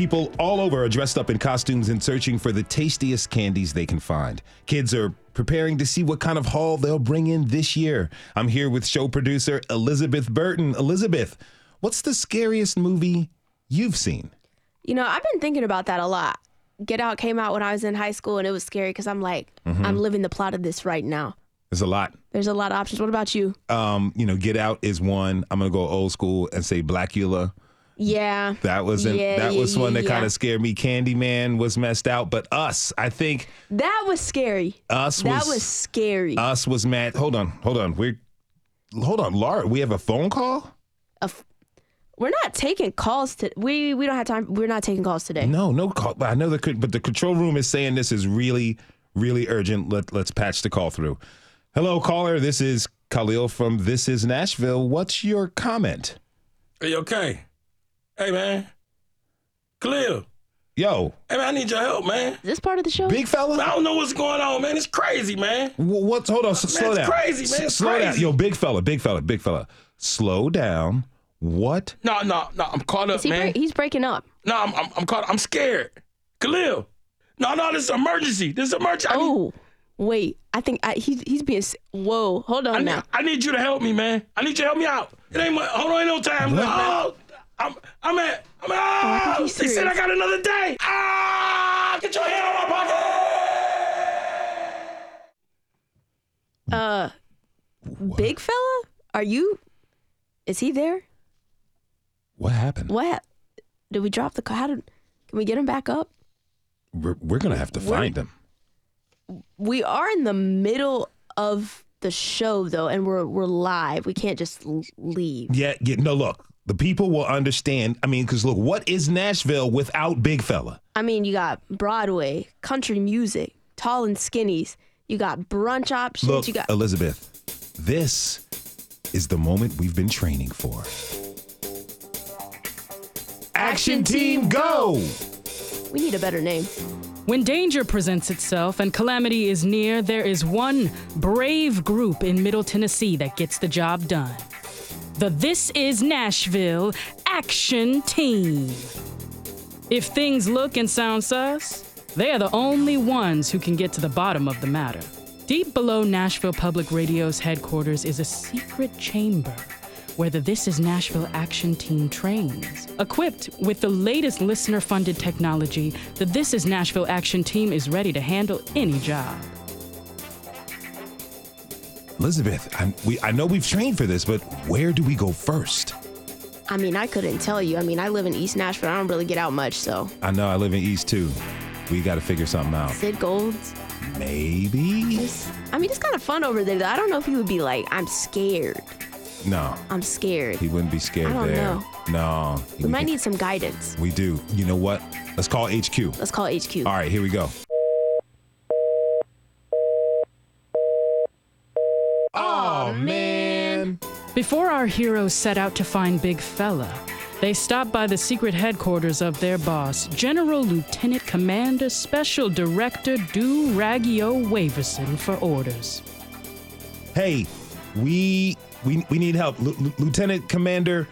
People all over are dressed up in costumes and searching for the tastiest candies they can find. Kids are preparing to see what kind of haul they'll bring in this year. I'm here with show producer Elizabeth Burton. Elizabeth, what's the scariest movie you've seen? You know, I've been thinking about that a lot. Get Out came out when I was in high school, and it was scary because I'm like, Mm-hmm. I'm living the plot of this right now. There's a lot. There's a lot of options. What about you? Um, you know, Get Out is one. I'm gonna go old school and say Blackula. Yeah. That was an, Yeah, that yeah, was one that yeah. kind of scared me. Candyman was messed out, but Us, I think That was scary. Us that was, was scary. Us was mad. Hold on, hold on. We're hold on, Laura. We have a phone call. A f- we're not taking calls to we we don't have time. We're not taking calls today. No, no call. But I know the co- but the control room is saying this is really really urgent. Let let's patch the call through. Hello, caller. This is Khalil from This Is Nashville. What's your comment? Are you okay? Hey man. Khalil. Yo, Hey man, I need your help, man. Is this part of the show? big fella. I don't know what's going on, man. It's crazy, man. Wh- What's hold on? s- slow it's down. crazy, man. It's slow down. crazy. Yo, big fella, big fella, big fella. Slow down. What? No, no, no. I'm caught up, Is he man. break- he's breaking up. no, I'm, I'm, I'm caught. I'm scared. Khalil. No, no, this is emergency. This is emergency. I need, Oh, wait. I think I, he's he's being. s- Whoa, hold on I need, now. I need you to help me, man. I need you to help me out. It ain't much. Hold on, ain't no time. What? Oh, I'm, I'm at. I'm at. I Oh, he's they said I got another day. Ah, get your hand on my pocket. Uh, big fella, are you? Is he there? What happened? What? hap- Did we drop the? ca- How did? Can we get him back up? We're, we're gonna have to We're- find him. We are in the middle of the show though, and we're we're live. We can't just leave. Yeah, yeah. No, look. The people will understand. I mean, because look, what is Nashville without Big Fella? I mean, you got Broadway, country music, tall and skinnies. You got brunch options. Look, you got. Elizabeth, this is the moment we've been training for. Action team, go! we need a better name. When danger presents itself and calamity is near, there is one brave group in Middle Tennessee that gets the job done. The This Is Nashville Action Team. If things look and sound sus, they are the only ones who can get to the bottom of the matter. Deep below Nashville Public Radio's headquarters is a secret chamber where the This Is Nashville Action Team trains. Equipped with the latest listener funded technology, the This Is Nashville Action Team is ready to handle any job. Elizabeth, I, we, I know we've trained for this, but where do we go first? I mean, I couldn't tell you. I mean, I live in East Nashville. I don't really get out much, so I know I live in East too. We got to figure something out. Sid Gold's. Maybe? It's, I mean, it's kind of fun over there. Though. I don't know if he would be like, I'm scared. No, I'm scared. he wouldn't be scared I don't there. know. No. We might need some guidance. We do. You know what? Let's call HQ. Let's call HQ. All right, here we go. Oh, man. Before our heroes set out to find Big Fella, they stopped by the secret headquarters of their boss, General Lieutenant Commander Special Director Do Raggio Waverson, for orders. Hey, we we we need help. Lu- Lieutenant Commander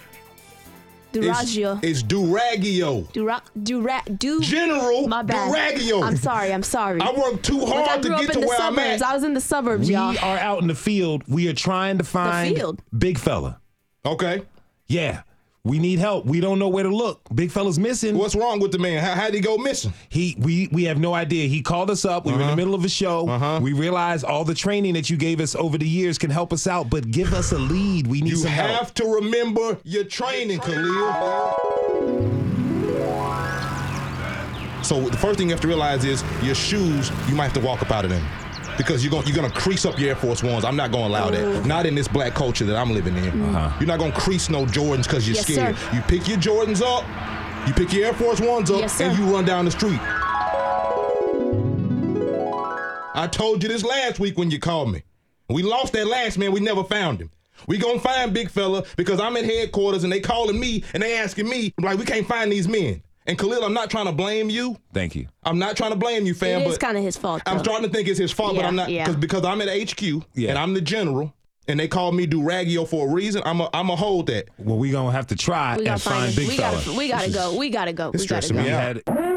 Duraggio. It's Duragio. Dura, Dura, du. General My bad. Duragio. I'm sorry. I'm sorry. I worked too Look, hard I to get to in the where I'm at. I was in the suburbs, we y'all. are out in the field. We are trying to find field? Big Fella. Okay. Yeah. We need help. We don't know where to look. Big fella's missing. What's wrong with the man? How how'd he go missing? He we we have no idea. He called us up. We were in the middle of a show. Uh-huh. We realized all the training that you gave us over the years can help us out, but give us a lead. We need You some have to remember your training, Khalil. So the first thing you have to realize is your shoes. You might have to walk up out of them because you're gonna you're gonna crease up your Air Force Ones. I'm not gonna allow that. Not in this black culture that I'm living in. Uh-huh. You're not gonna crease no Jordans because you're Yes, scared. sir. You pick your Jordans up. You pick your Air Force Ones up Yes, and you run down the street. I told you this last week when you called me. We lost that last man. We never found him. We gonna find big fella because I'm at headquarters and they calling me and they asking me like we can't find these men. And Khalil, I'm not trying to blame you. Thank you. I'm not trying to blame you, fam. It is but kind of his fault. I'm though. starting to think it's his fault, but I'm not yeah. because because I'm at HQ Yeah. and I'm the general and they call me Duragio for a reason. I'm a I'm a hold that. Well, we gonna have to try we and find find big we fella. gotta, we gotta go. We gotta go. it's We gotta stressing go. me out. had.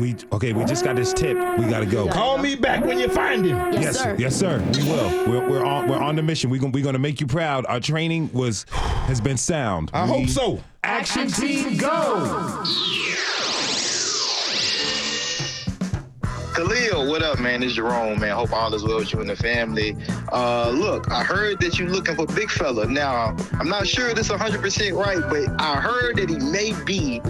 We okay. We just got this tip. We gotta go. Call me back when you find him. Yes, yes, sir. yes, sir. We will. We're, we're on. We're on the mission. We're gonna we're gonna make you proud. Our training was has been sound. I We- hope so. Action team, go! Khalil, what up, man? It's Jerome, man. Hope all is well with you and the family. Uh, look, I heard that you're looking for Big Fella. Now, I'm not sure this 100% right, but I heard that he may be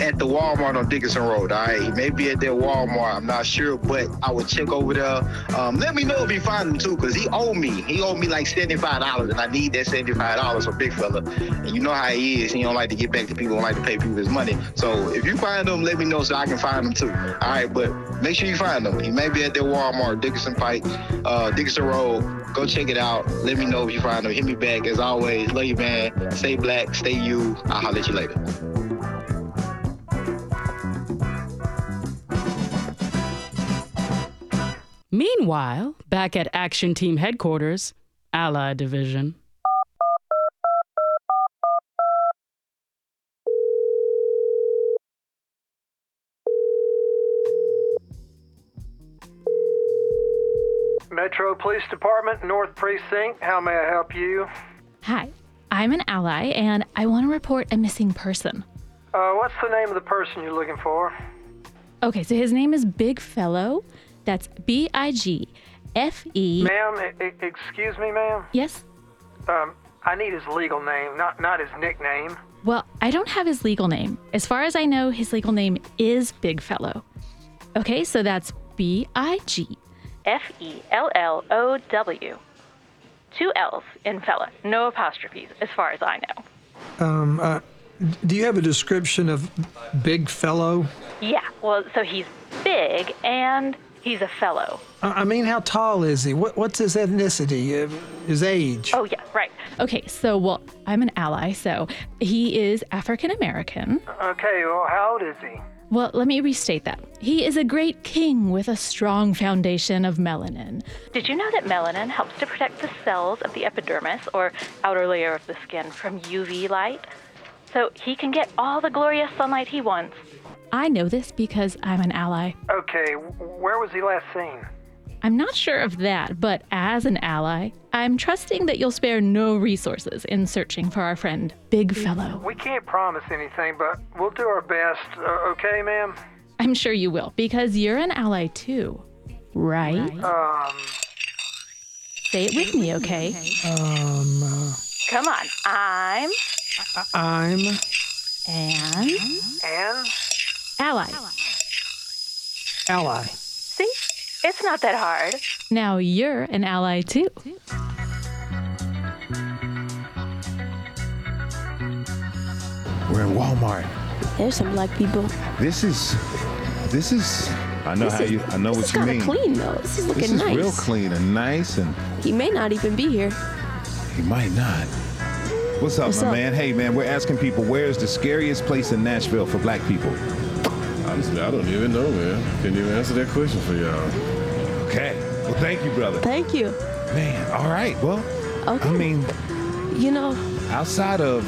at the Walmart on Dickerson Road. All right, he may be at that Walmart. I'm not sure, but I would check over there. Um, let me know if you find him too, cause he owed me. He owed me like seventy-five dollars, and I need that seventy-five dollars for Big Fella. And you know how he is. He don't like to get back to people. Don't like to pay people his money. So if you find him, let me know so I can find him too. All right, but make sure you find He may be at their Walmart, Dickerson Pike, uh, Dickerson Road. Go check it out. Let me know if you find him. Hit me back as always. Love you, man. Stay black. Stay you. I'll holler at you later. Meanwhile, back at Action Team headquarters, Allied Division. Metro Police Department, North Precinct. How may I help you? Hi, I'm an ally and I want to report a missing person. Uh, what's the name of the person you're looking for? Okay, so his name is Big Fellow. That's B I G F E. Ma'am, e- excuse me, ma'am. Yes? Um, I need his legal name, not not his nickname. Well, I don't have his legal name. As far as I know, his legal name is Big Fellow. Okay, so that's B I G F E L L O W. Two L's in fella, no apostrophes, as far as I know. Um, uh, do you have a description of Big Fellow? Yeah, well, so he's big and he's a fellow. I I mean, how tall is he? What, what's his ethnicity? Uh, his age? Oh, yeah, right. Okay, so, well, I'm an ally, so he is African American. Okay, well, how old is he? Well, let me restate that. He is a great king with a strong foundation of melanin. Did you know that melanin helps to protect the cells of the epidermis, or outer layer of the skin, from UV light? So he can get all the glorious sunlight he wants. I know this because I'm an ally. Okay, where was he last seen? I'm not sure of that, but as an ally, I'm trusting that you'll spare no resources in searching for our friend, Big Fellow. We can't promise anything, but we'll do our best. Uh, okay, ma'am? I'm sure you will, because you're an ally too. Right? Um, Say it with me, okay? Um, uh, Come on. I'm I'm. an and? ally. Ally. See? It's not that hard. Now you're an ally too. We're in Walmart. There's some black people. This is, this is. I know This how is- you. I know what you kinda mean. clean though. This is looking This is nice. real clean and nice, and He may not even be here. he might not. What's up, What's my up? man? Hey, man, we're asking people where's the scariest place in Nashville for black people? Honestly, I don't even know, man. Couldn't even answer that question for y'all. Okay. Well, thank you, brother. Thank you. Man, all right. Well, Okay. I mean, You know, outside of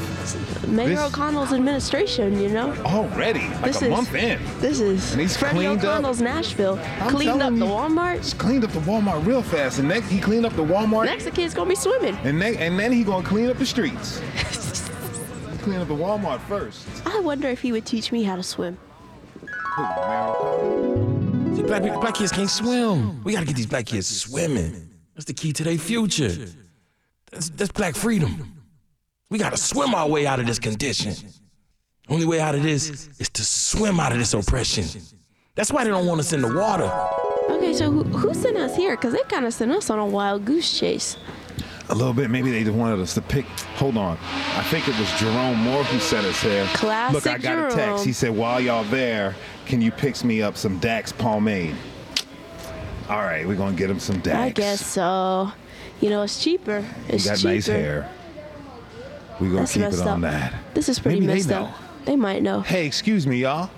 Mayor This- O'Connell's administration. You know, already, like This a is- month in, this is And he's Freddie cleaned up. O'Connell's Nashville. I'm cleaned up the. Walmart. he's cleaned up the Walmart real fast, and next he cleaned up the Walmart, Next, the kid's gonna be swimming. and then and then he gonna clean up the streets. clean up the Walmart first. I wonder if he would teach me how to swim. Who, Mayor O'Connell? See, black people, black kids can't swim. We gotta get these black kids swimming. That's the key to their future. That's, that's black freedom. We gotta swim our way out of this condition. Only way out of this is to swim out of this oppression. That's why they don't want us in the water. Okay, so who, who sent us here? Cause they kind of sent us on a wild goose chase. A little bit. Maybe they just wanted us to pick. Hold on. I think it was Jerome Moore who sent us here. Classic Look, I got a text. He said, "While y'all there, can you pick me up some Dax pomade?" All right, we're gonna get him some Dax. I guess so. You know, it's cheaper. It's He got cheaper. nice hair. We're gonna That's keep it on up. that. This is pretty Maybe they messed know. up. They might know. Hey, excuse me, y'all.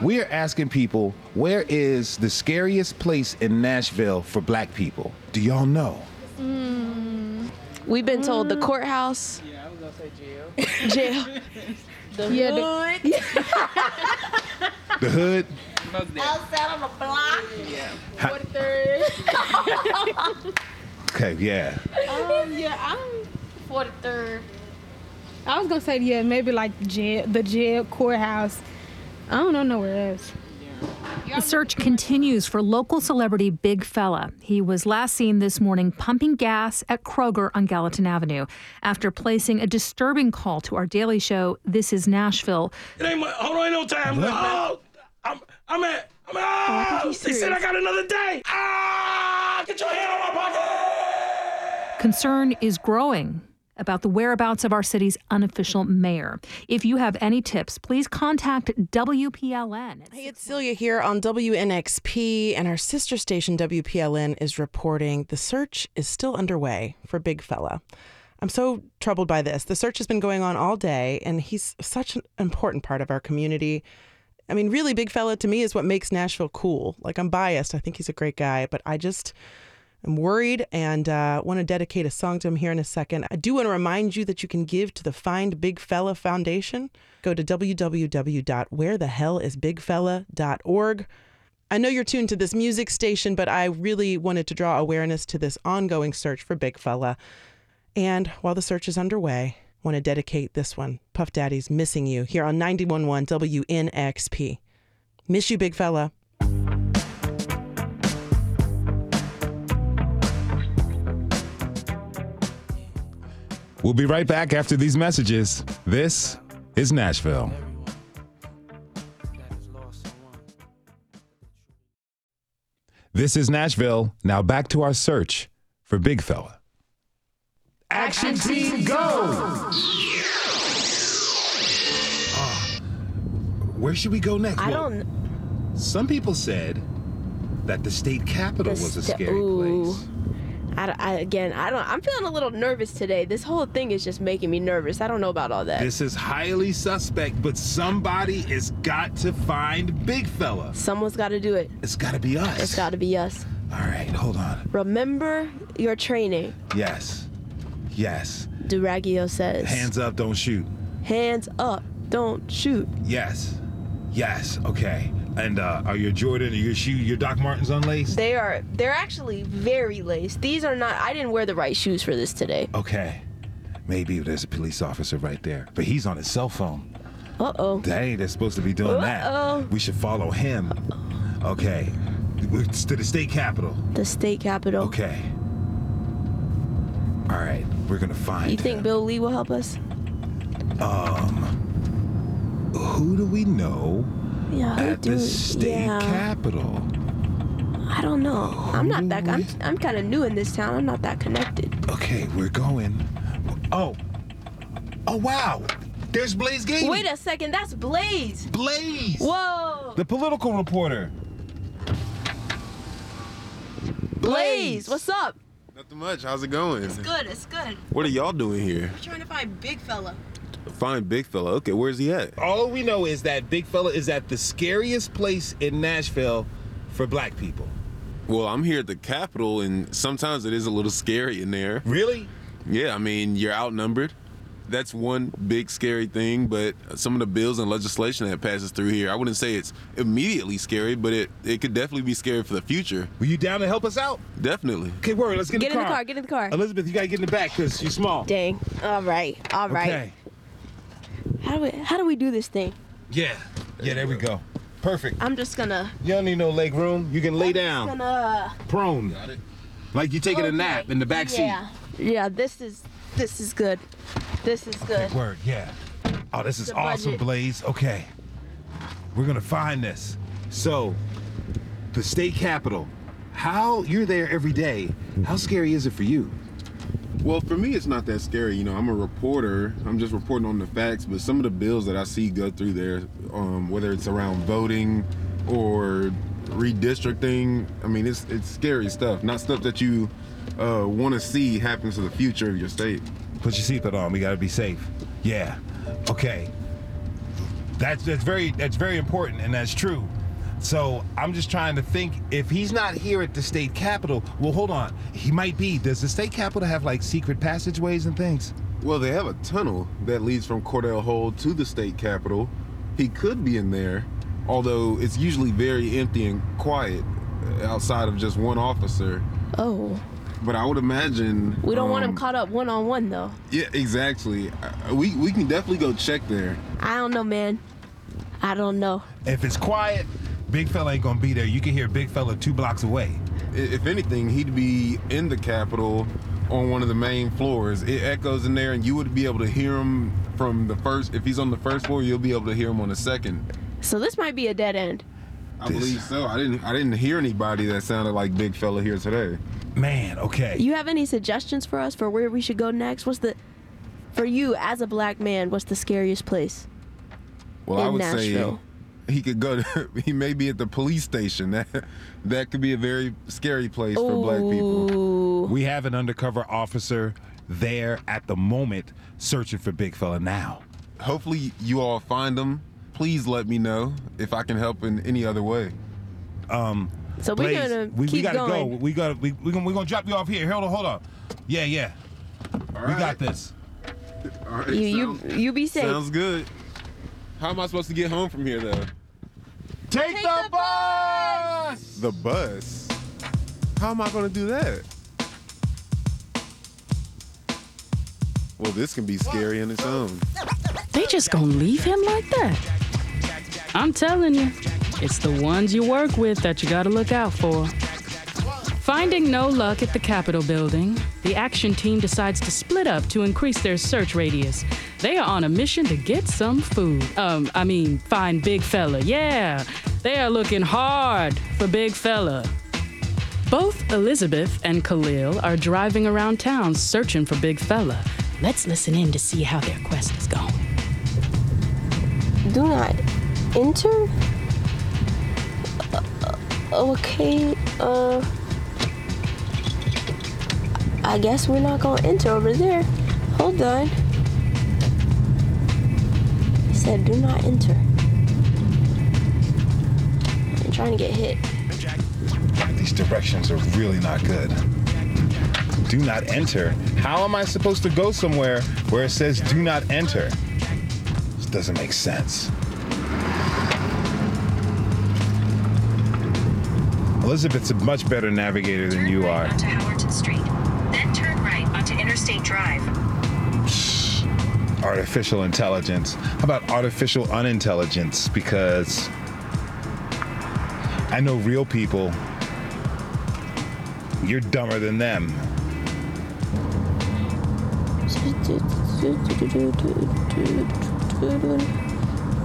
We're asking people where is the scariest place in Nashville for black people? Do y'all know? We've been told the Mm. courthouse. Yeah, I was gonna say jail. jail. The Yeah, the- hood. The hood? Outside on the block. Yeah. 43rd. Okay, yeah. um, yeah, I'm 43rd. I was gonna say yeah, maybe like jail, the jail courthouse. I don't know nowhere else. The search continues for local celebrity Big Fella. He was last seen this morning pumping gas at Kroger on Gallatin Avenue after placing a disturbing call to our daily show, This is Nashville. It ain't my, hold on, ain't no time left. Oh, I'm, I'm at, I'm at, ah, they said I got another day. Ah, get your hand on my pocket. Concern is growing about the whereabouts of our city's unofficial mayor. If you have any tips, please contact WPLN. Hey, it's Celia here on WNXP, and our sister station WPLN is reporting the search is still underway for Big Fella. I'm so troubled by this. The search has been going on all day, and he's such an important part of our community. I mean, really, Big Fella to me is what makes Nashville cool. Like, I'm biased. I think he's a great guy, but I just am worried and uh, want to dedicate a song to him here in a second. I do want to remind you that you can give to the Find Big Fella Foundation. Go to www.wherethehellisbigfella.org. I know you're tuned to this music station, but I really wanted to draw awareness to this ongoing search for Big Fella. And while the search is underway, want to dedicate this one, Puff Daddy's Missing You, here on 91.1 WNXP. Miss you, Big Fella. We'll be right back after these messages. This is Nashville. This is Nashville. Now back to our search for Big Fella. Action team, go! Ah, where should we go next? I Well, don't. Some people said that the state capitol the was a sta- scary Ooh. place. I, I- again, I don't. I'm feeling a little nervous today. This whole thing is just making me nervous. I don't know about all that. This is highly suspect, but somebody has got to find Big Fella. Someone's got to do it. It's got to be us. It's got to be us. All right, hold on. Remember your training. Yes. Yes. Duragio says. Hands up, don't shoot. Hands up. Don't shoot. Yes. Yes. Okay. And uh, are your Jordan or your shoe, your Doc Martens unlaced? They are. They're actually very laced. These are not. I didn't wear the right shoes for this today. Okay. Maybe there's a police officer right there, but he's on his cell phone. Uh oh. Dang, they're supposed to be doing that. Uh-oh. that. We should follow him. Okay. It's to the state capitol. The state capitol. Okay. All right, we're gonna find. You think Bill Lee will help us? Um, who do we know Yeah. at the state yeah. capitol? I don't know. I'm not that. I'm. I'm kind of new in this town. I'm not that connected. Okay, we're going. Oh. Oh wow. There's Blaise Gate. Wait a second. That's Blaise. Blaise. Whoa. The political reporter. Blaise. What's up? Nothing much. How's it going? It's good. It's good. What are y'all doing here? We're trying to find Big Fella. Find Big Fella. Okay, where's he at? All we know is that Big Fella is at the scariest place in Nashville for black people. Well, I'm here at the Capitol, and sometimes it is a little scary in there. Really? Yeah, I mean, you're outnumbered. That's one big scary thing, but some of the bills and legislation that passes through here, I wouldn't say it's immediately scary, but it, it could definitely be scary for the future. Were you down to help us out? Definitely. Okay, word. Let's get, Get in in the the car. car. Get in the car. Elizabeth, you gotta get in the back because you're small. Dang. All right. All right. Okay. How do we? How do we do this thing? Yeah. Yeah, there we go. Perfect. I'm just gonna. You don't need no leg room. You can lay down, Gonna. prone, Got it. like you're taking a nap in the back seat. Yeah. Yeah. This is. This is good. This is good. Okay, word. Yeah. Oh, this is The awesome, budget. Blaise. Okay. We're gonna find this. So, the state capitol. How you're there every day? How scary is it for you? Well, for me, it's not that scary. You know, I'm a reporter. I'm just reporting on the facts. But some of the bills that I see go through there, um, whether it's around voting or redistricting. I mean, it's it's scary stuff. Not stuff that you uh, want to see happen to the future of your state. Put your seatbelt on. We got to be safe. Yeah. Okay. That's that's very that's very important and that's true. So I'm just trying to think if he's not here at the state capitol. Well, hold on. He might be. Does the state capitol have like secret passageways and things? Well, they have a tunnel that leads from Cordell Hull to the state capitol. He could be in there, although it's usually very empty and quiet uh, outside of just one officer. Oh. But I would imagine We don't want him um, caught up one on one though. Yeah, exactly. Uh, We we can definitely go check there. I don't know, man. I don't know. If it's quiet, Big Fella ain't gonna be there. You can hear Big Fella two blocks away. If anything, he'd be in the Capitol on one of the main floors. It echoes in there, and you would be able to hear him from the first. If he's on the first floor, you'll be able to hear him on the second. So this might be a dead end. I believe so. I didn't. I didn't hear anybody that sounded like Big Fella here today. Man, okay. You have any suggestions for us for where we should go next? What's the for you as a black man, what's the scariest place? Well, I would Nashville. say he could go. To, he may be at the police station. That that could be a very scary place for black people. We have an undercover officer there at the moment searching for Big Fella now. Hopefully, you all find him. Please let me know if I can help in any other way. Um, So we're Blaise, gonna we, we gotta going. go. We gotta we we gonna, we gonna drop you off here. Hold on, hold on. Yeah, yeah. we got this. All right, You you sounds- you be safe. Sounds good. How am I supposed to get home from here, though? Take, the, bus. The bus. How am I going to do that? Well, this can be scary in its own. They just gonna leave him like that? I'm telling you, it's the ones you work with that you gotta look out for. Finding no luck at the Capitol building, the action team decides to split up to increase their search radius. They are on a mission to get some food. Um, I mean, find Big Fella. Yeah, they are looking hard for Big Fella. Both Elizabeth and Khalil are driving around town searching for Big Fella. Let's listen in to see how their quest is going. Do not enter. Uh, okay. Uh. I guess we're not gonna enter over there. Hold on. He said, "Do not enter." I'm trying to get hit. These directions are really not good. Do not enter. How am I supposed to go somewhere where it says do not enter? This doesn't make sense. Elizabeth's a much better navigator than you are. Onto Howerton Street. Then turn right onto Interstate Drive. Artificial intelligence. How about artificial unintelligence? Because I know real people. You're dumber than them.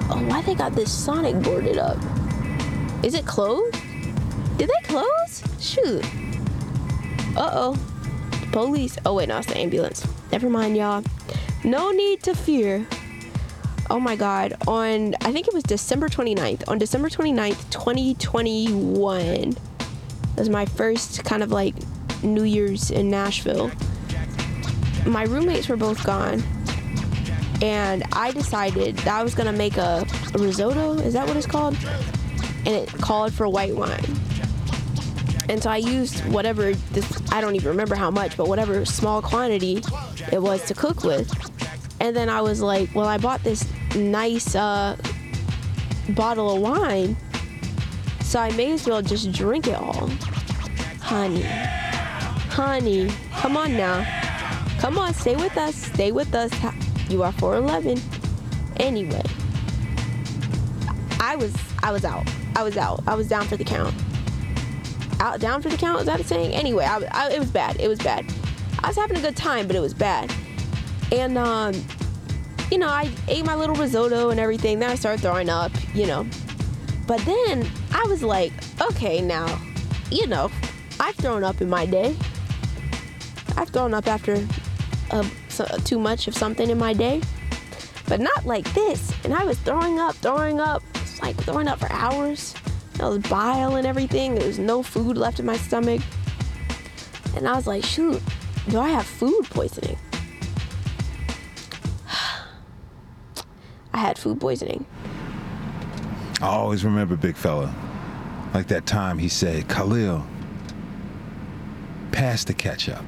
Oh, why they got this Sonic boarded up? Is it closed? Did they close? Shoot. Uh oh. Police. Oh, wait, no, it's the ambulance. Never mind, y'all. No need to fear. Oh my God. On, I think it was December 29th. On December 29th, 2021, was my first kind of like New Year's in Nashville. My roommates were both gone. And I decided that I was gonna make a, a risotto. Is that what it's called? And it called for white wine. And so I used whatever this I don't even remember how much, but whatever small quantity it was to cook with. And then I was like, well, I bought this nice uh, bottle of wine, so I may as well just drink it all. Honey, honey, come on now, come on, stay with us, stay with us. You are 411. Anyway, I was I was out. I was out. I was down for the count. Out down for the count? Is that a saying? Anyway, I, I, it was bad. It was bad. I was having a good time, but it was bad. And um, you know, I ate my little risotto and everything. Then I started throwing up. You know, but then I was like, okay, now, you know, I've thrown up in my day. I've thrown up after uh, so, too much of something in my day, but not like this. And I was throwing up, throwing up. Like throwing up for hours. I was bile and everything. There was no food left in my stomach. And I was like, shoot, do I have food poisoning? I had food poisoning. I always remember Big Fella. Like that time he said, Khalil, pass the ketchup.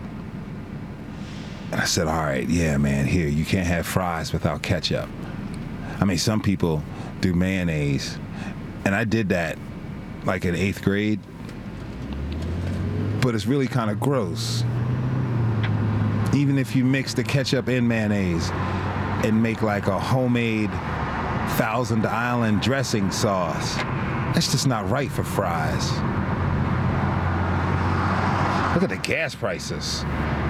And I said, all right, yeah, man, here, you can't have fries without ketchup. I mean, some people do mayonnaise. And I did that like in eighth grade. But it's really kind of gross. Even if you mix the ketchup and mayonnaise and make like a homemade Thousand Island dressing sauce, that's just not right for fries. Look at the gas prices.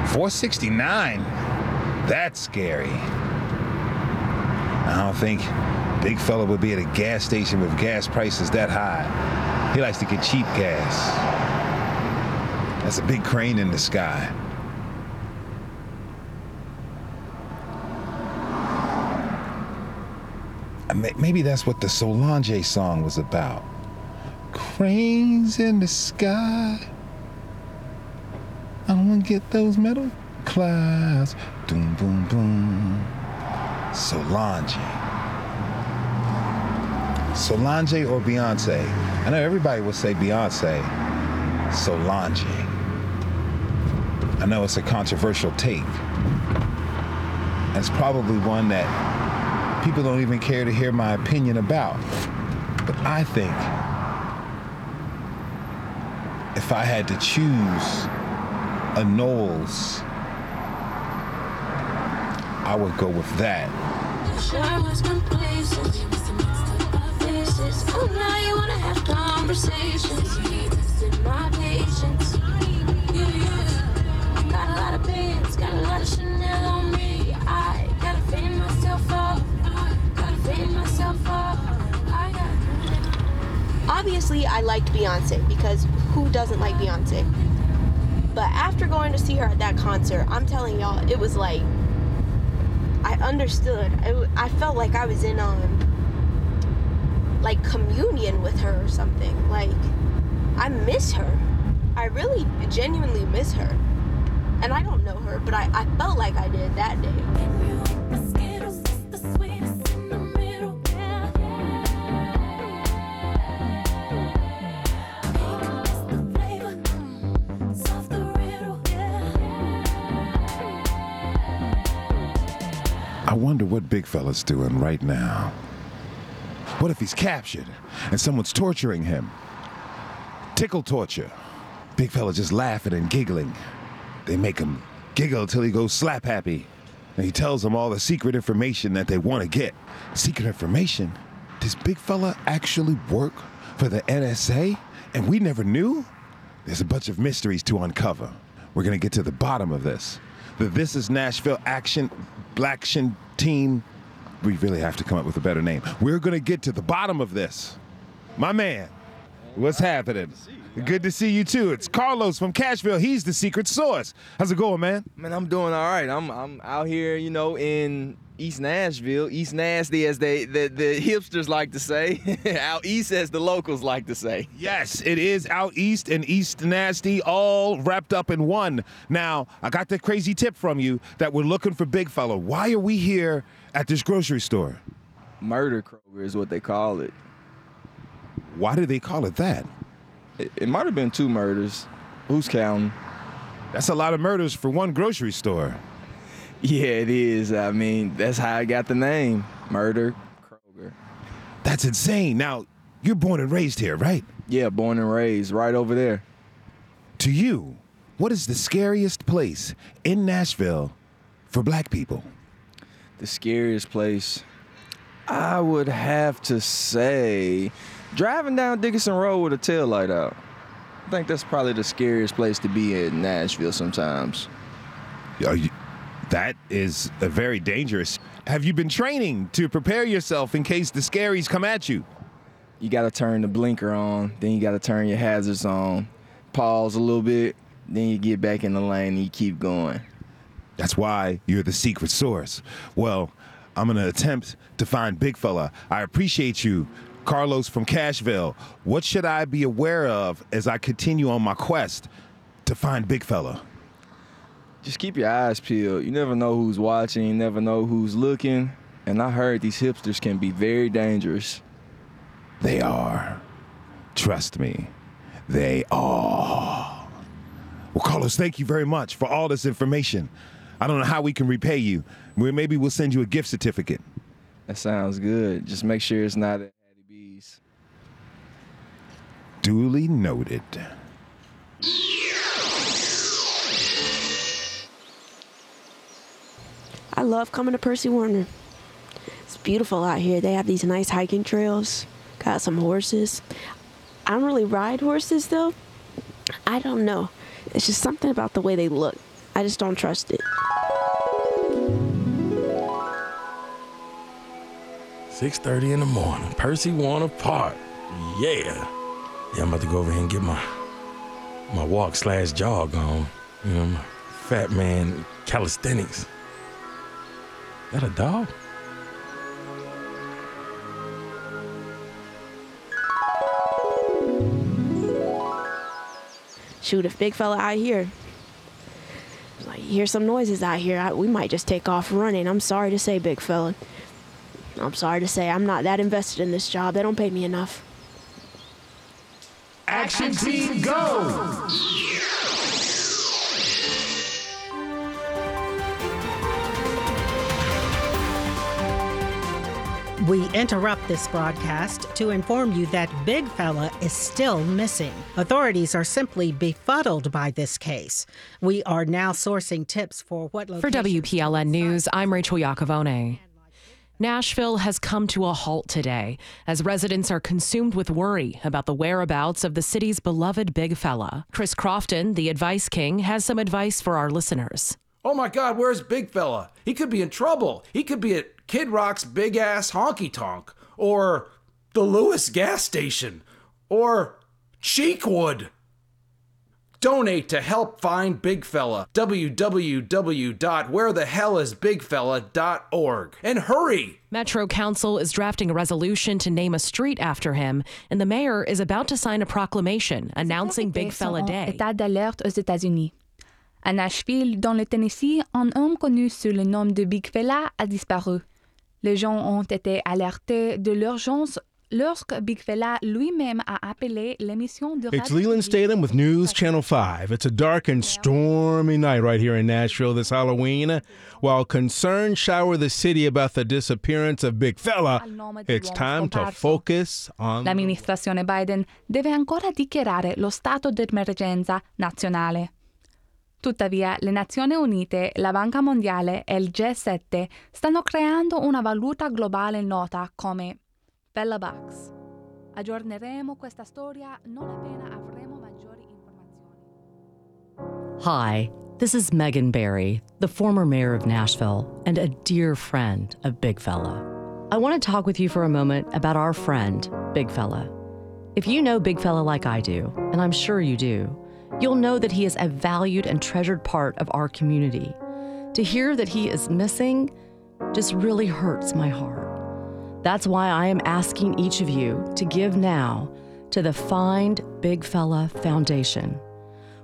469. That's scary. I don't think Big Fella would be at a gas station with gas prices that high. He likes to get cheap gas. That's a big crane in the sky. Uh, maybe that's what the Solange song was about. Cranes in the sky. I don't want to get those metal clouds. Boom, boom, boom. Solange. Solange or Beyonce? I know everybody will say Beyonce. Solange. I know it's a controversial take. It's probably one that people don't even care to hear my opinion about. But I think if I had to choose a Knowles, I would go with that. Oh, conversations. My patience. Yeah, yeah. Got a lot of bands, got a lot of Chanel on me. I gotta myself up. Gotta myself up. I got Obviously, I liked Beyonce because who doesn't like Beyonce? But after going to see her at that concert, I'm telling y'all, it was like I understood. I felt like I was in um like communion with her or something. Like I miss her. I really genuinely miss her. And I don't know her, but I, I felt like I did that day. I wonder what Big Fella's doing right now. What if he's captured and someone's torturing him? Tickle torture. Big Fella just laughing and giggling. They make him giggle till he goes slap happy. And he tells them all the secret information that they want to get. Secret information? Does Big Fella actually work for the NSA? And we never knew? There's a bunch of mysteries to uncover. We're to get to the bottom of this. The This Is Nashville Action Blacktion Team. We really have to come up with a better name. We're going to get to the bottom of this. My man, what's happening? Good to see you too. It's Carlos from Cashville. He's the secret source. How's it going, man? Man, I'm doing all right. I'm I'm out here, you know, in East Nashville, East Nasty, as they the, the hipsters like to say, out east, as the locals like to say. Yes, it is out east and East Nasty, all wrapped up in one. Now, I got the crazy tip from you that we're looking for Big Fella. Why are we here at this grocery store? Murder Kroger is what they call it. Why do they call it that? It, it might have been two murders. Who's counting? That's a lot of murders for one grocery store. Yeah, it is. I mean, that's how I got the name, Murder Kroger. That's insane. Now, you're born and raised here, right? Yeah, born and raised right over there. To you, what is the scariest place in Nashville for black people? The scariest place, I would have to say, driving down Dickerson Road with a tail light out. I think that's probably the scariest place to be in Nashville sometimes. You, that is a very dangerous. Have you been training to prepare yourself in case the scaries come at you? You got to turn the blinker on, then you got to turn your hazards on, pause a little bit, then you get back in the lane and you keep going. That's why you're the secret source. Well, I'm going to attempt to find Big Fella. I appreciate you Carlos from Cashville. What should I be aware of as I continue on my quest to find Big Fella? Just keep your eyes peeled. You never know who's watching, you never know who's looking. And I heard these hipsters can be very dangerous. They are. Trust me, they are. Well, Carlos, thank you very much for all this information. I don't know how we can repay you. Maybe we'll send you a gift certificate. That sounds good. Just make sure it's not at Hattie B's. Duly noted. I love coming to Percy Warner. It's beautiful out here. They have these nice hiking trails. Got some horses. I don't really ride horses though. I don't know. It's just something about the way they look. I just don't trust it. Six thirty in the morning. Percy Warner Park. Yeah. Yeah, I'm about to go over here and get my my walk slash jog on. You know, my fat man calisthenics. That a dog? Shoot, if big fella out here, like hear some noises out here, I, we might just take off running. I'm sorry to say, big fella. I'm sorry to say, I'm not that invested in this job. They don't pay me enough. Action team go! We interrupt this broadcast to inform you that Big Fella is still missing. Authorities are simply befuddled by this case. We are now sourcing tips for what For location. WPLN News, I'm Rachel Iacovone. Nashville has come to a halt today as residents are consumed with worry about the whereabouts of the city's beloved big fella. Chris Crofton, the advice king, has some advice for our listeners. Oh my God, where's Big Fella? He could be in trouble. He could be at Kid Rock's big ass honky tonk, or the Lewis gas station, or Cheekwood. Donate to help find Big Fella. www.wherethehellisbigfella.org. And hurry! Metro Council is drafting a resolution to name a street after him, and the mayor is about to sign a proclamation announcing Big Fella Day. état d'alerte aux États-Unis. À Nashville, dans le Tennessee, un homme connu sous le nom de Big Fella a disparu. Les gens ont été alertés de l'urgence lorsque Big Fella lui-même a appelé l'émission de It's Leland Statham with News Channel 5. It's a dark and stormy night right here in Nashville this Halloween. While concerns shower the city about the disappearance of Big Fella, it's time to focus on. L'amministrazione Biden deve ancora dichiarare lo stato d'emergenza nazionale. Tuttavia, le Nazioni Unite, la Banca Mondiale e il G7 stanno creando una valuta globale nota come Bella Bucks. Aggiorneremo questa storia non appena avremo maggiori Hi, this is Megan Barry, the former mayor of Nashville and a dear friend of Big Fella. I want to talk with you for a moment about our friend, Big Fella. If you know Big Fella like I do, and I'm sure you do, you'll know that he is a valued and treasured part of our community. To hear that he is missing just really hurts my heart. That's why I am asking each of you to give now to the Find Big Fella Foundation.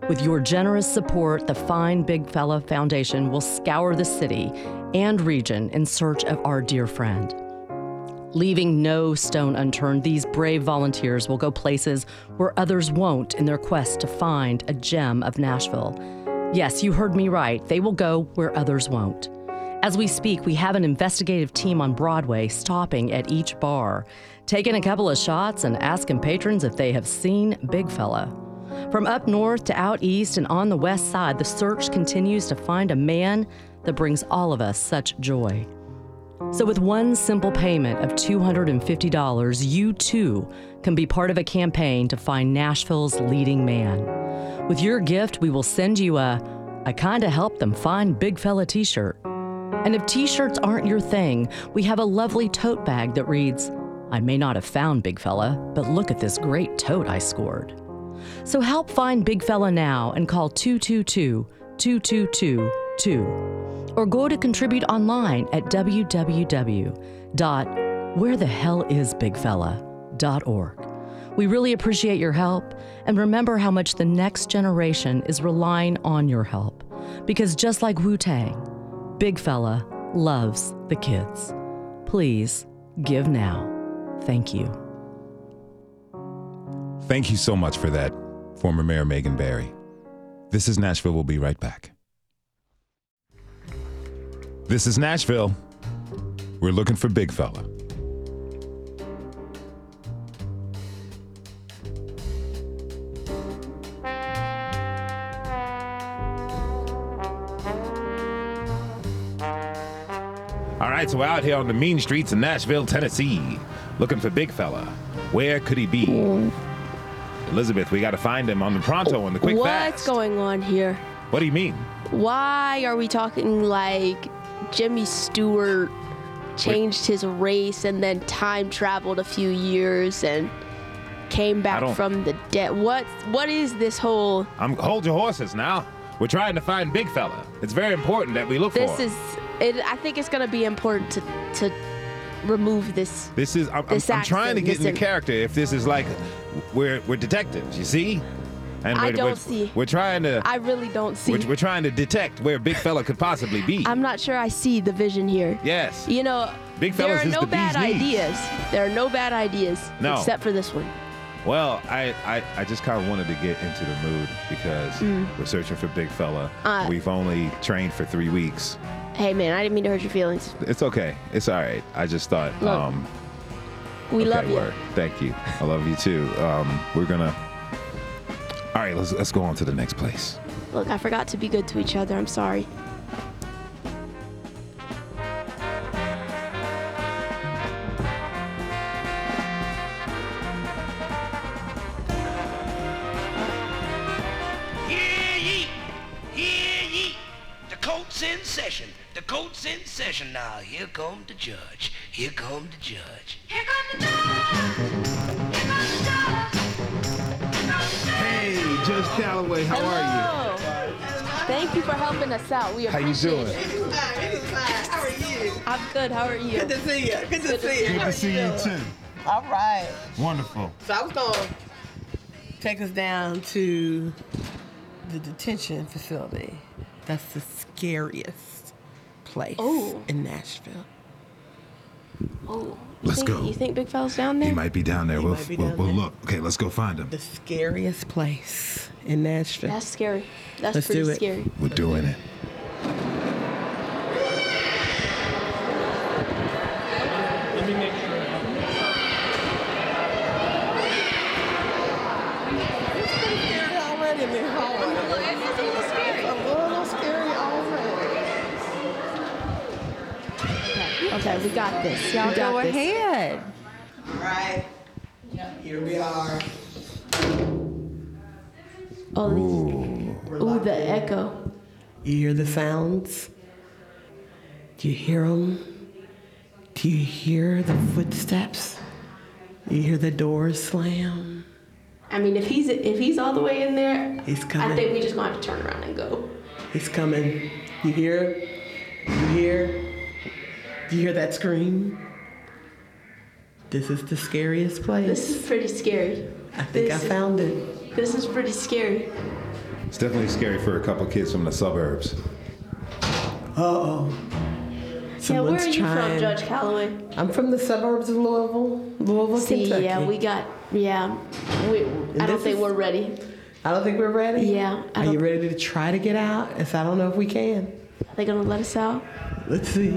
With your generous support, the Find Big Fella Foundation will scour the city and region in search of our dear friend. Leaving no stone unturned, these brave volunteers will go places where others won't in their quest to find a gem of Nashville. Yes, you heard me right. They will go where others won't. As we speak, we have an investigative team on Broadway stopping at each bar, taking a couple of shots and asking patrons if they have seen Big Fella. From up north to out east and on the west side, the search continues to find a man that brings all of us such joy. So, with one simple payment of $250, you too can be part of a campaign to find Nashville's leading man. With your gift, we will send you a I kinda helped them find Big Fella t shirt. And if t shirts aren't your thing, we have a lovely tote bag that reads, I may not have found Big Fella, but look at this great tote I scored. So help find Big Fella now and call 222 222 2 or go to contribute online at www.wherethehellisbigfella.org. bigfella.org. We really appreciate your help and remember how much the next generation is relying on your help. Because just like Wu Tang, Big Fella loves the kids. Please give now. Thank you. Thank you so much for that, former Mayor Megan Barry. This is Nashville. We'll be right back. This is Nashville. We're looking for Big Fella. Right, so we're out here on the mean streets of Nashville, Tennessee, looking for Big Fella. Where could he be? Elizabeth, we got to find him on the pronto and the quick facts. What's fast. going on here? What do you mean? Why are we talking like Jimmy Stewart changed his race and then time traveled a few years and came back don't- from the dead? What what is this whole I'm hold your horses now. We're trying to find Big Fella. It's very important that we look this for. him. is it I think it's going to be important to to remove this This is I'm, I'm, this I'm trying to get into character. If this is like we're we're detectives, you see, and I don't we're, see. We're trying to I really don't see. we're, we're trying to detect where Big Fella could possibly be. I'm not sure I see the vision here. yes. You know, Big there fellas are no the bad knees. ideas. There are no bad ideas No. except for this one. Well, I, I, I just kind of wanted to get into the mood because Mm. we're searching for Big Fella. Uh, We've only trained for three weeks. Hey man, I didn't mean to hurt your feelings. It's okay. It's all right. I just thought. Look, um, We okay, love you. word. Thank you. I love you too. Um, we're gonna. All right, let's let's go on to the next place. Look, I forgot to be good to each other. I'm sorry. Session. The court's in session now. Here come the judge. Here come the judge. Here come the judge. Hey, Judge Calloway, how Hello. Are you? Thank you for helping us out. We appreciate How you doing? it. How are you? I'm good. How are you? Good to see you. Good to see you. Good to see you too. All right. Wonderful. So I was going to take us down to the detention facility. That's the scariest place oh. in Nashville. Oh, Let's think, go. You think Big Fella's down there? He might be down there. He we'll might be we'll, down we'll there. look. Okay, let's go find him. The scariest place in Nashville. That's scary. That's Let's pretty do it. scary. We're doing it. It's pretty scary already in the hallway. It's a little scary. A little scary already. Okay, we got this. Y'all got go this. ahead. All right. Here we are. Oh, these- ooh, the echo. You hear the sounds? Do you hear them? Do you hear the footsteps? You hear the doors slam? I mean, if he's if he's all the way in there, He's coming. I think we just gonna have to turn around and go. He's coming. You hear? You hear? Do you hear that scream? This is the scariest place. This is pretty scary. I think this I is- found it. This is pretty scary. It's definitely scary for a couple kids from the suburbs. Uh oh. yeah, where are you from, Judge Calloway? I'm from the suburbs of Louisville, Louisville, See, Kentucky. yeah, we got, yeah. We, I don't think is- we're ready. I don't think we're ready. Yeah, I Are you ready to try to get out? If I don't know if we can. Are they gonna let us out? Let's see.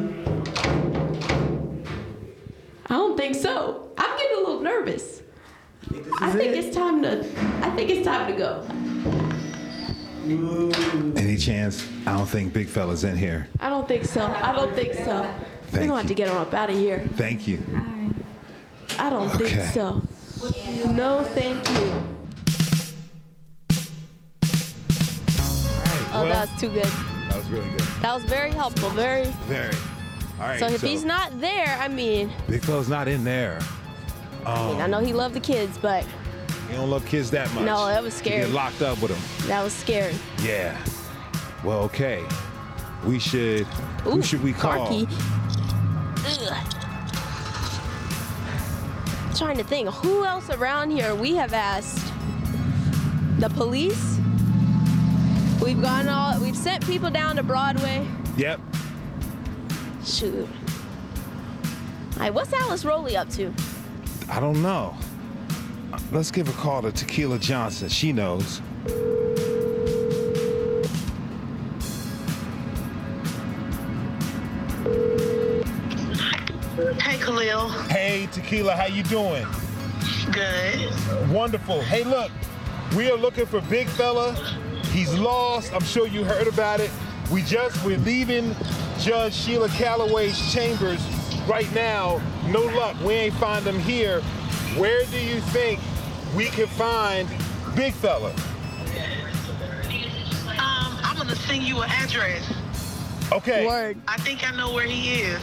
I don't think so. I'm getting a little nervous. I think it. it's time to. I think it's time to go. Any chance? I don't think Big Fella's in here. I don't think so. I don't think so. We're gonna have to get him up out of here. Thank you. I don't Okay. think so. No, thank you. Oh, well- that was too good. That was really good. That was very helpful. Very. Very. All right. so if he's not there, I mean, Big Fella's not in there. I, mean, I Um, know he loved the kids, but he don't love kids that much. No, that was scary. Get locked up with him. that was scary. Yeah. Well, okay. We should. who Ooh, should we call? Ugh. trying to think who else around here we have asked. The police. We've gone all. We've sent people down to Broadway. Yep. Shoot. All right, what's Alice Rowley up to? I don't know. Let's give a call to Tequila Johnson. She knows. Hey, Khalil. Hey, Tequila, how you doing? Good. Wonderful. Hey, look, we are looking for Big Fella. He's lost. I'm sure you heard about it. We just we're leaving Judge Sheila Calloway's chambers right now. No luck. We ain't find him here. Where do you think we can find Big Fella? Um, I'm gonna send you an address. Okay. Word. I think I know where he is.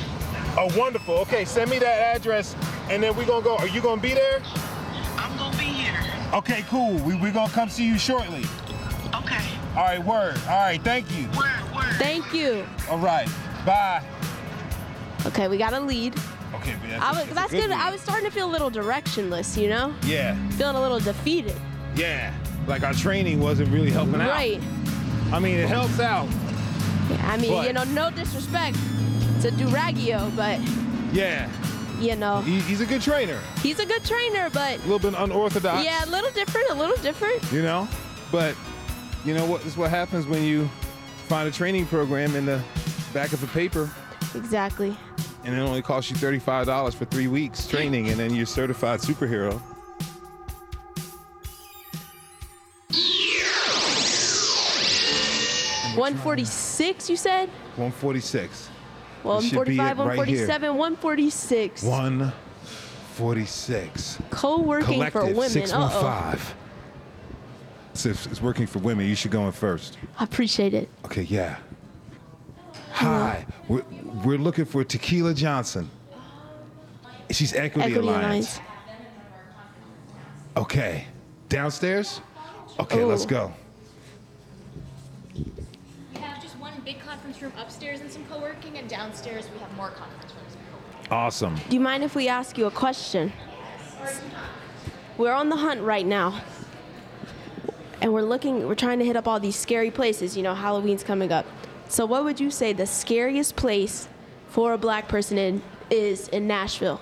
Oh, wonderful. Okay, send me that address, and then we're gonna go. Are you gonna be there? I'm gonna be here. Okay, cool. We, we're gonna come see you shortly. Okay. All right, word. All right, thank you. Word, word. Thank you. All right, bye. Okay, we got a lead. Okay, man. I was, that's good. I was starting to feel a little directionless, you know? Yeah, Feeling a little defeated. yeah. Like our training wasn't really helping out. Right. I mean, it helps out. I mean, But- you know, no disrespect to Duragio, but Yeah. you know, He, he's a good trainer. he's a good trainer, but A little bit unorthodox. yeah, a little different, a little different. You know, but you know what? This is what happens when you find a training program in the back of a paper, Exactly. and it only costs you thirty-five dollars for three weeks training, and then you're certified superhero. One forty-six, you said? One forty-six. Well, This should be 145, it right here. 147, 146. One forty-six. Co-working for women. six one Uh-oh. five. So it's working for women. You should go in first. I appreciate it. Okay, yeah. Uh-huh. Hi, we're, we're looking for Tequila Johnson. She's Equity, Equity Alliance. Alliance. Okay, downstairs. Okay, let's go. We have just one big conference room upstairs and some co-working, and downstairs we have more conference rooms. Awesome. Do you mind if we ask you a question? We're on the hunt right now. And we're looking, we're trying to hit up all these scary places. You know, Halloween's coming up. So, what would you say the scariest place for a black person in, is in Nashville?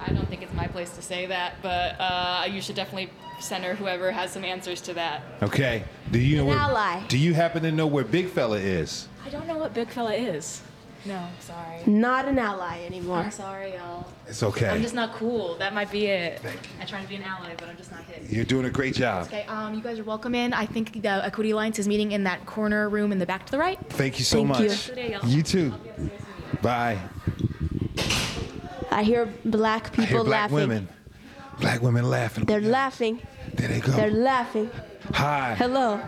I don't think it's my place to say that, but uh, you should definitely center whoever has some answers to that. Okay. Do you know An where? ally. Do you happen to know where Big Fella is? I don't know what Big Fella is. No, sorry. Not an ally anymore. I'm sorry, y'all. It's okay. I'm just not cool. That might be it. I try to be an ally, but I'm just not hit. You're doing a great job. Okay, um, you guys are welcome in. I think the Equity Alliance is meeting in that corner room in the back to the right. Thank you so Thank much. you. Good day, y'all. You too. Bye. I hear black people I people hear black laughing. women. Black women laughing. They're laughing. There they go. They're laughing. Hi. Hello.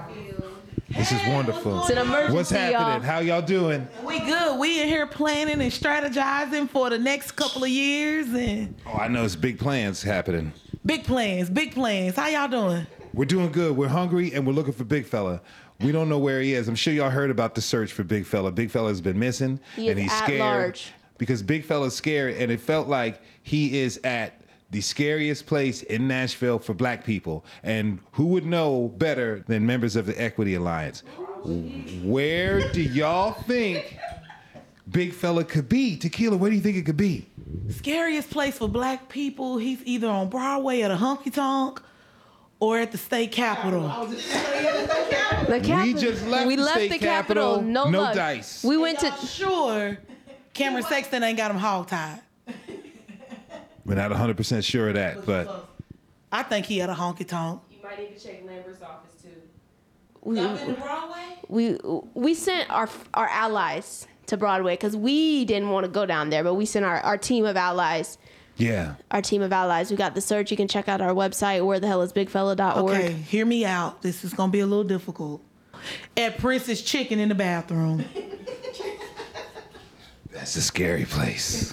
This is wonderful. It's an emergency, What's happening? y'all. How y'all doing? We good. We in here planning and strategizing for the next couple of years and Oh, I know it's big plans happening. big plans, big plans. How y'all doing? We're doing good. We're hungry and we're looking for Big Fella. We don't know where he is. I'm sure y'all heard about the search for Big Fella. Big Fella has been missing He and he's at scared large. because Big Fella's scared and it felt like he is at the scariest place in Nashville for black people. And who would know better than members of the Equity Alliance? Where do y'all think Big Fella could be? Tequila, where do you think it could be? Scariest place for black people. He's either on Broadway at a honky tonk or at the state capitol. The capital. just left we the left state the capital. capitol. No, No luck. dice. We went to. Sure, Cameron Sexton ain't got him hogtied. We're not 100% sure of that, but I think he had a honky tonk. You might need to check Lamberth's office too. We, we we sent our our allies to Broadway because we didn't want to go down there, but we sent our, our team of allies. yeah. Our team of allies. We got the search. You can check out our website. Where the hell is bigfella.org. Okay, hear me out. This is gonna be a little difficult. At Prince's Chicken in the bathroom. That's a scary place.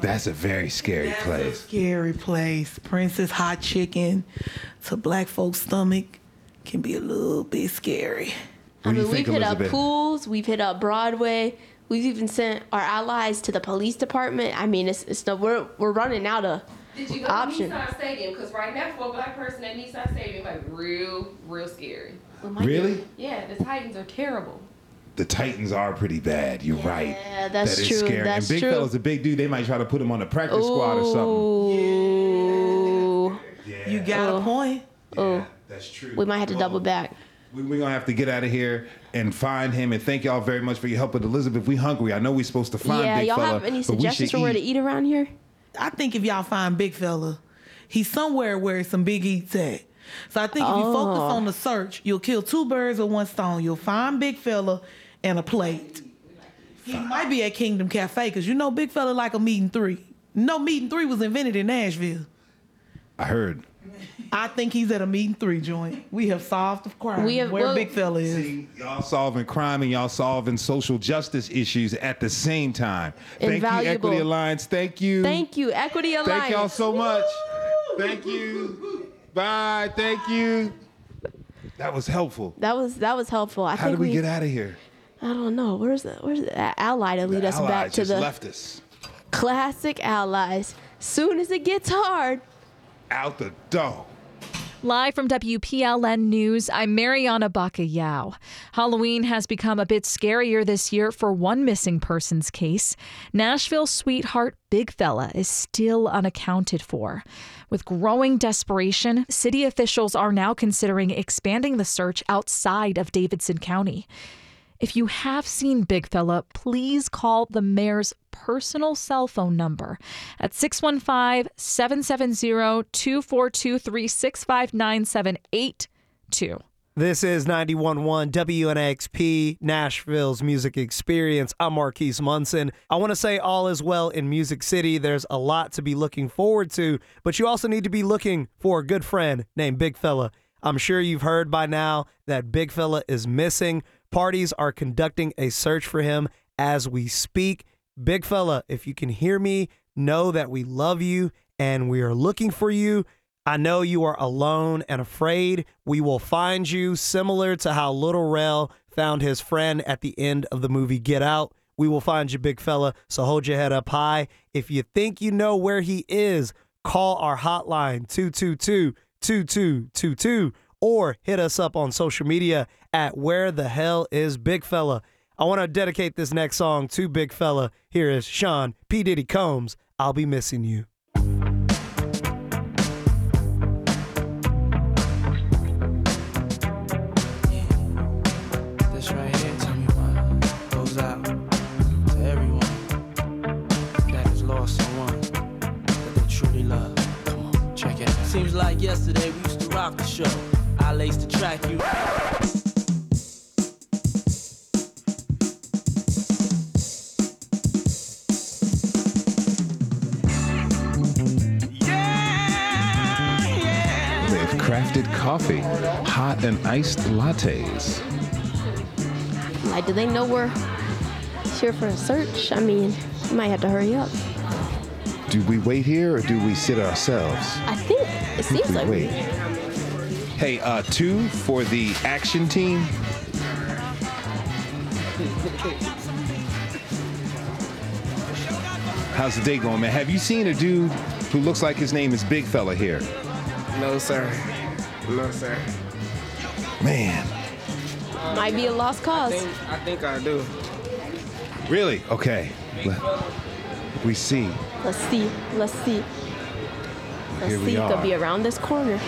That's a very scary place. Scary place. Prince's Hot Chicken to black folks' stomach can be a little bit scary. I mean, we've hit up pools. We've hit up Broadway. We've even sent our allies to the police department. I mean, it's it's no we're we're running out of options. Did you go option. to Nissan Stadium? Because right now, for a black person at Nissan Stadium, like real, real scary. Really? Yeah, the Titans are terrible. The Titans are pretty bad. You're right. Yeah, that's That is true. scary. That's and Big true. Fella's a big dude. They might try to put him on the practice squad or something. Ooh. You got a point. Oh. That's true. We might have to double back. We- We're gonna have to get out of here and find him. And thank y'all very much for your help with Elizabeth. We hungry. I know we're supposed to find yeah, Big y'all Fella, have any suggestions for where to eat. eat around here? I think if y'all find Big Fella, he's somewhere where some big eats at. So I think if you focus Oh. on the search, you'll kill two birds with one stone. You'll find Big Fella and a plate. He might be at Kingdom Cafe because you know Big Fella like a meat and three. No meat and three was invented in Nashville. I heard. I think he's at a meat and three joint. We have solved the crime. We have- where well- Big Fella is. See, Y'all solving crime and y'all solving social justice issues at the same time. Thank you, Equity Alliance. Thank you. Thank you, Equity Alliance. Thank y'all so much. Thank you. Bye. Thank you. That was helpful. That was that was helpful. I How think did we, get out of here? I don't know. Where's the where's the ally to lead us Allies back to the left us classic allies? Soon as it gets hard. Out the door. Live from WPLN News, I'm Marianna Bacallao. Halloween has become a bit scarier this year for one missing persons case. Nashville sweetheart Big Fella is still unaccounted for. With growing desperation, city officials are now considering expanding the search outside of Davidson County. If you have seen Big Fella, please call the mayor's personal cell phone number at 615 770 2423 659 This is 91.1 WNXP, Nashville's music experience. I'm Marquis Munson. I want to say all is well in Music City. There's a lot to be looking forward to, but you also need to be looking for a good friend named Big Fella. I'm sure you've heard by now that Big Fella is missing. Parties are conducting a search for him as we speak. Big Fella, if you can hear me, know that we love you and we are looking for you. I know you are alone and afraid. We will find you, similar to how Little Rel found his friend at the end of the movie Get Out. We will find you, big fella, so hold your head up high. If you think you know where he is, call our hotline 222 2222 or hit us up on social media at Where the Hell is Big Fella. I want to dedicate this next song to Big Fella. Here is Sean P. Diddy Combs. I'll be missing you. This right here, tell me why, goes out to everyone that has lost someone that they truly love. Come on, check it. Seems like yesterday we used to rock the show. I laced the track, you. They've crafted coffee, hot and iced lattes. Like, do they know we're here for a search? I mean, we might have to hurry up. Do we wait here or do we sit ourselves? I think it seems we like wait. Hey, uh, two for the action team. How's the day going, man? Have you seen a dude who looks like his name is Big Fella here? No, sir. No, sir. Man, might be a lost cause. I think, I think I do. really? Okay. Let- we see. Let's see. Let's see. Let's Here we see. It could be around this corner.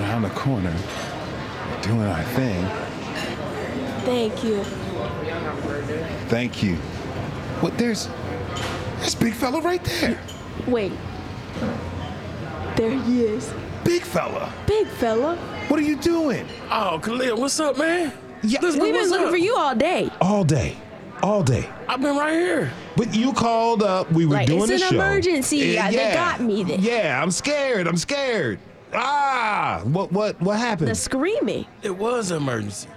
Around the corner, doing our thing. Thank you. Thank you. What? There's, there's Big Fella right there. Wait. There he is. Big Fella. Big fella. What are you doing? Oh, Khalil, what's up, man? Yeah, We've been looking for you all day. All day. All day. I've been right here. But you called up. We were Like, doing it's the an show. emergency. Yeah, They got me there. Yeah, I'm scared. I'm scared. Ah, what what what happened? The screaming. It was an emergency.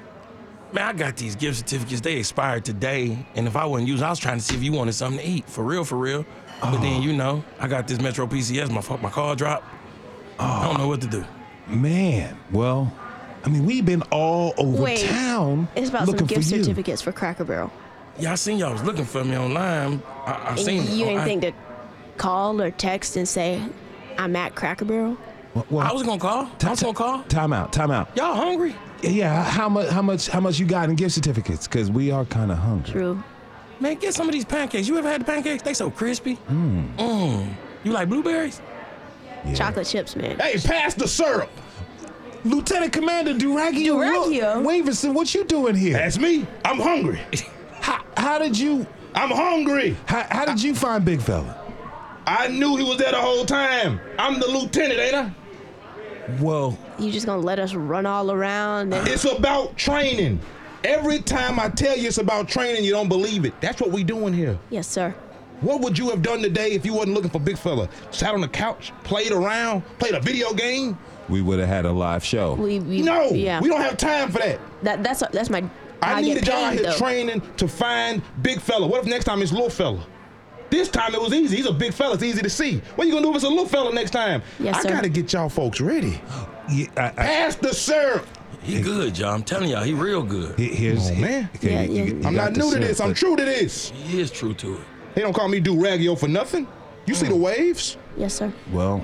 Man, I got these gift certificates. They expired today, and if I wasn't using, I was trying to see if you wanted something to eat. For real, for real. But Oh. then you know, I got this Metro PCS. My fu- my car dropped. I don't oh. know what to do. Man, well, I mean, we've been all over Wait, town It's about looking some gift for certificates for Cracker Barrel. Yeah, I seen y'all was looking for me online. I, I seen you oh, didn't I- think to call or text and say, I'm at Cracker Barrel? I was gonna call. I was gonna call. Time out. Time out. Y'all hungry? Yeah. How much? How much? How much you got in gift certificates? Because we are kind of hungry. True. Man, get some of these pancakes. You ever had the pancakes? They so crispy. Mm. Mmm. You like blueberries? Yeah. Chocolate chips, man. Hey, pass the syrup. Lieutenant Commander Duragio. Duragio? Waverson, what you doing here? That's me. I'm hungry. How, how did you? I'm hungry. How, how did you find Big Fella? I knew he was there the whole time. I'm the lieutenant, ain't I? Well, You just gonna let us run all around? And- It's about training. Every time I tell you it's about training, you don't believe it. That's what we doing here. yes, sir. What would you have done today if you wasn't looking for Big Fella? Sat on the couch, played around, played a video game? We would have had a live show. We, we No, yeah. we don't have time for that. That that's that's my. how I get needed y'all out here though. training to find Big Fella. What if next time it's Little Fella? This time it was easy. He's a big fella. It's easy to see. What you gonna do if it's a little fella next time? Yes, I sir. gotta get y'all folks ready. Yeah, I, I, Pass the syrup. He good, y'all. I'm telling y'all, he real good. He- here's Come on, man. okay, Yeah, you- yeah. you- you I'm got not new to syrup, this. I'm but- true to this. He is true to it. They don't call me Duragio for nothing. You see the waves? Yes, sir. Well,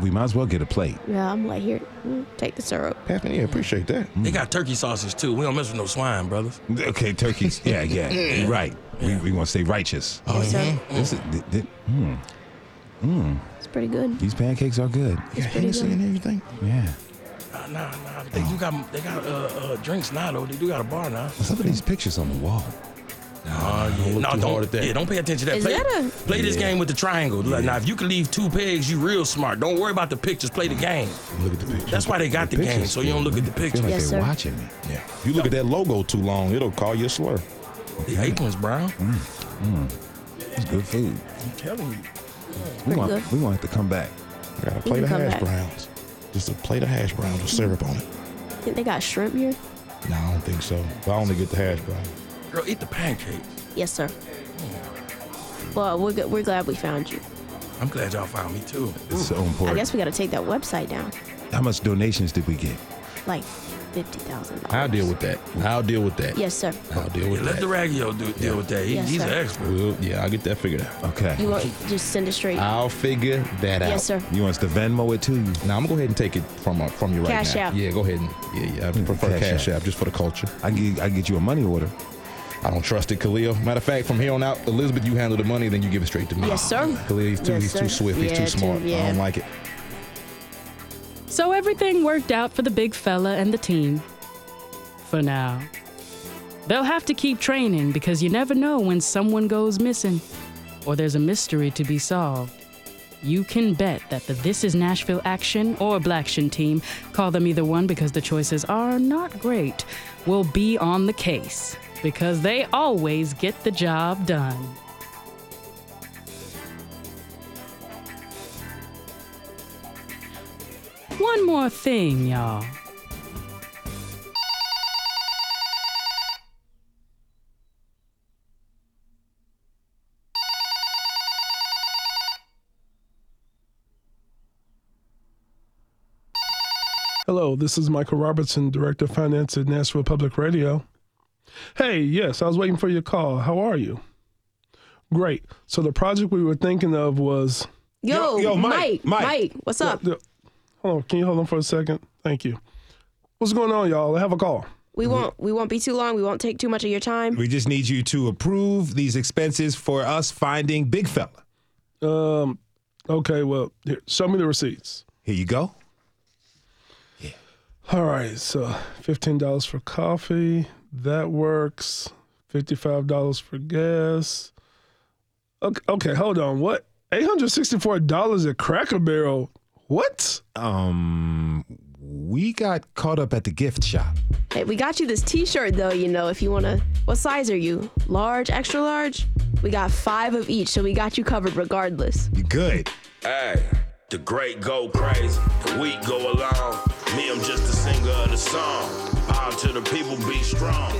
we might as well get a plate. Yeah, I'm like here. mm, Take the syrup. Pass me. Yeah, appreciate that. They got turkey sausage too. We don't mess with no swine, brothers. Okay, turkeys. Yeah, yeah, you're right. We, we want to stay righteous. Yes, sir. This is, th- th- mm, mm, It's pretty good. these pancakes are good. It's pretty good. and everything. Yeah. Nah, nah, nah. They do got they got uh, uh, drinks now though. They do got a bar now. Some of these pictures on the wall. Oh, yeah. look no, too don't, hard at that. Yeah, don't pay attention to that. Is play that a- play this game with the triangle. Like, Now, if you can leave two pegs, you real smart. Don't worry about the pictures. Play the game. Look at the picture. That's why they got the, game, so you don't look at the I feel like Yes, they're sir. watching me. Yeah. If you look at that logo too long, it'll call you a slur. The apron's brown. It's good food. I'm telling you. We Pretty want, good. we want to come back. Got a You plate can of come hash back. browns. Just a plate of hash browns with syrup on it. Think they got shrimp here? No, I don't think so. I only get the hash browns. Girl, eat the pancakes. Yes, sir. Well, we're good. we're glad we found you. I'm glad y'all found me too. It's so important. I guess we got to take that website down. How much donations did we get? Like fifty thousand I'll deal with that. I'll deal with that. Yes, sir. I'll deal Yeah, with let that. Duragio do, deal with that. He, Yes, he's sir. an expert. Well, yeah, I'll get that figured out. Okay. You want just send it straight? I'll figure that out. yes, sir. You want us to Venmo it to you? Now I'm gonna go ahead and take it from uh, from you right now. Cash now. App. Yeah, go ahead and yeah, yeah. I prefer Cash cash, App. app. just for the culture. I can get, I can get you a money order. I don't trust it, Khalil. Matter of fact, from here on out, Elizabeth, you handle the money, then you give it straight to me. Yes, sir. Khalil, he's too, Yes, he's sir. too swift. he's Yeah, too too- smart. I yeah. don't like it. So everything worked out for the big fella and the team. For now. They'll have to keep training because you never know when someone goes missing or there's a mystery to be solved. You can bet that the This Is Nashville Action or Blacktion team, call them either one because the choices are not great, will be on the case because they always get the job done. One more thing, y'all. Hello, this is Michael Robertson, Director of Finance at Nashville Public Radio. Hey, yes, I was waiting for your call. How are you? Great. So the project we were thinking of was. Yo, yo, Mike, Mike, Mike, Mike. what's up? Hold on, can you hold on for a second? Thank you. What's going on, y'all? I have a call. We won't we won't be too long. We won't take too much of your time. We just need you to approve these expenses for us finding Big Fella. Um, okay, well, here, show me the receipts. Here you go. Yeah. All right, so fifteen dollars for coffee. That works. Fifty-five dollars for gas. Okay, okay, hold on. What? Eight hundred sixty-four dollars at Cracker Barrel. What? Um, we got caught up at the gift shop. Hey, we got you this T-shirt though. You know, if you wanna, what size are you? Large, extra large? We got five of each, so we got you covered regardless. You good? Hey, the great go crazy, the weak go along. Me, I'm just a singer of the song. Power to the people, be strong.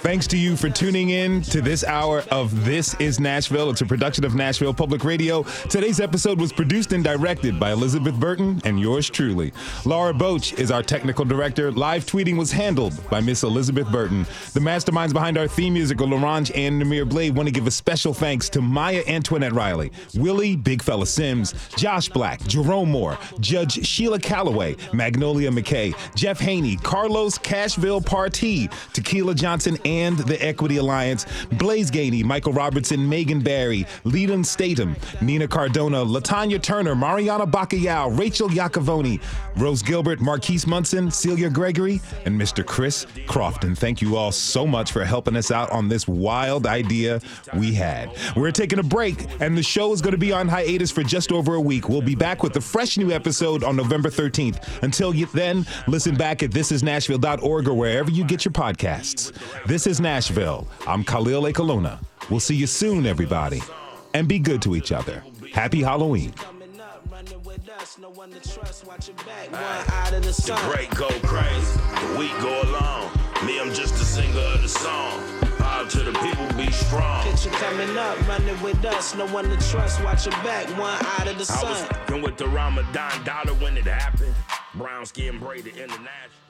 Thanks to you for tuning in to this hour of This is Nashville. It's a production of Nashville Public Radio. Today's episode was produced and directed by Elizabeth Burton and yours truly. Laura Boach is our technical director. Live tweeting was handled by Miss Elizabeth Burton. The masterminds behind our theme music are Larange and Namir Blade. Want to give a special thanks to Maya Antoinette Riley, Willie Big Fella Sims, Josh Black, Jerome Moore, Judge Sheila Calloway, Magnolia McKay, Jeff Haynie, Carlos Cashville Partee, Tequila Johnson, and the Equity Alliance, Blaise Gainey, Michael Robertson, Megan Barry, Lelan Statom, Nina Cardona, LaTonya Turner, Marianna Bacallao, Rachel Iacovone, Rose Gilbert, Marquis Munson, Celia Gregory, and Mr. Chris Crofton. Thank you all so much for helping us out on this wild idea we had. We're taking a break, and the show is going to be on hiatus for just over a week. We'll be back with a fresh new episode on November 13th. Until then, listen back at thisisnashville.org or wherever you get your podcasts. This is Nashville. I'm Khalil Ekulona. We'll see you soon, everybody. And be good to each other. Happy Halloween. The great go crazy, the weak go along. Me, I'm just a singer of the song. Power to the people, be strong. Picture coming up, running with us, no one to trust. Watch your back, one eye to the I was with the Ramadan dollar when it happened. Brown skin braided international.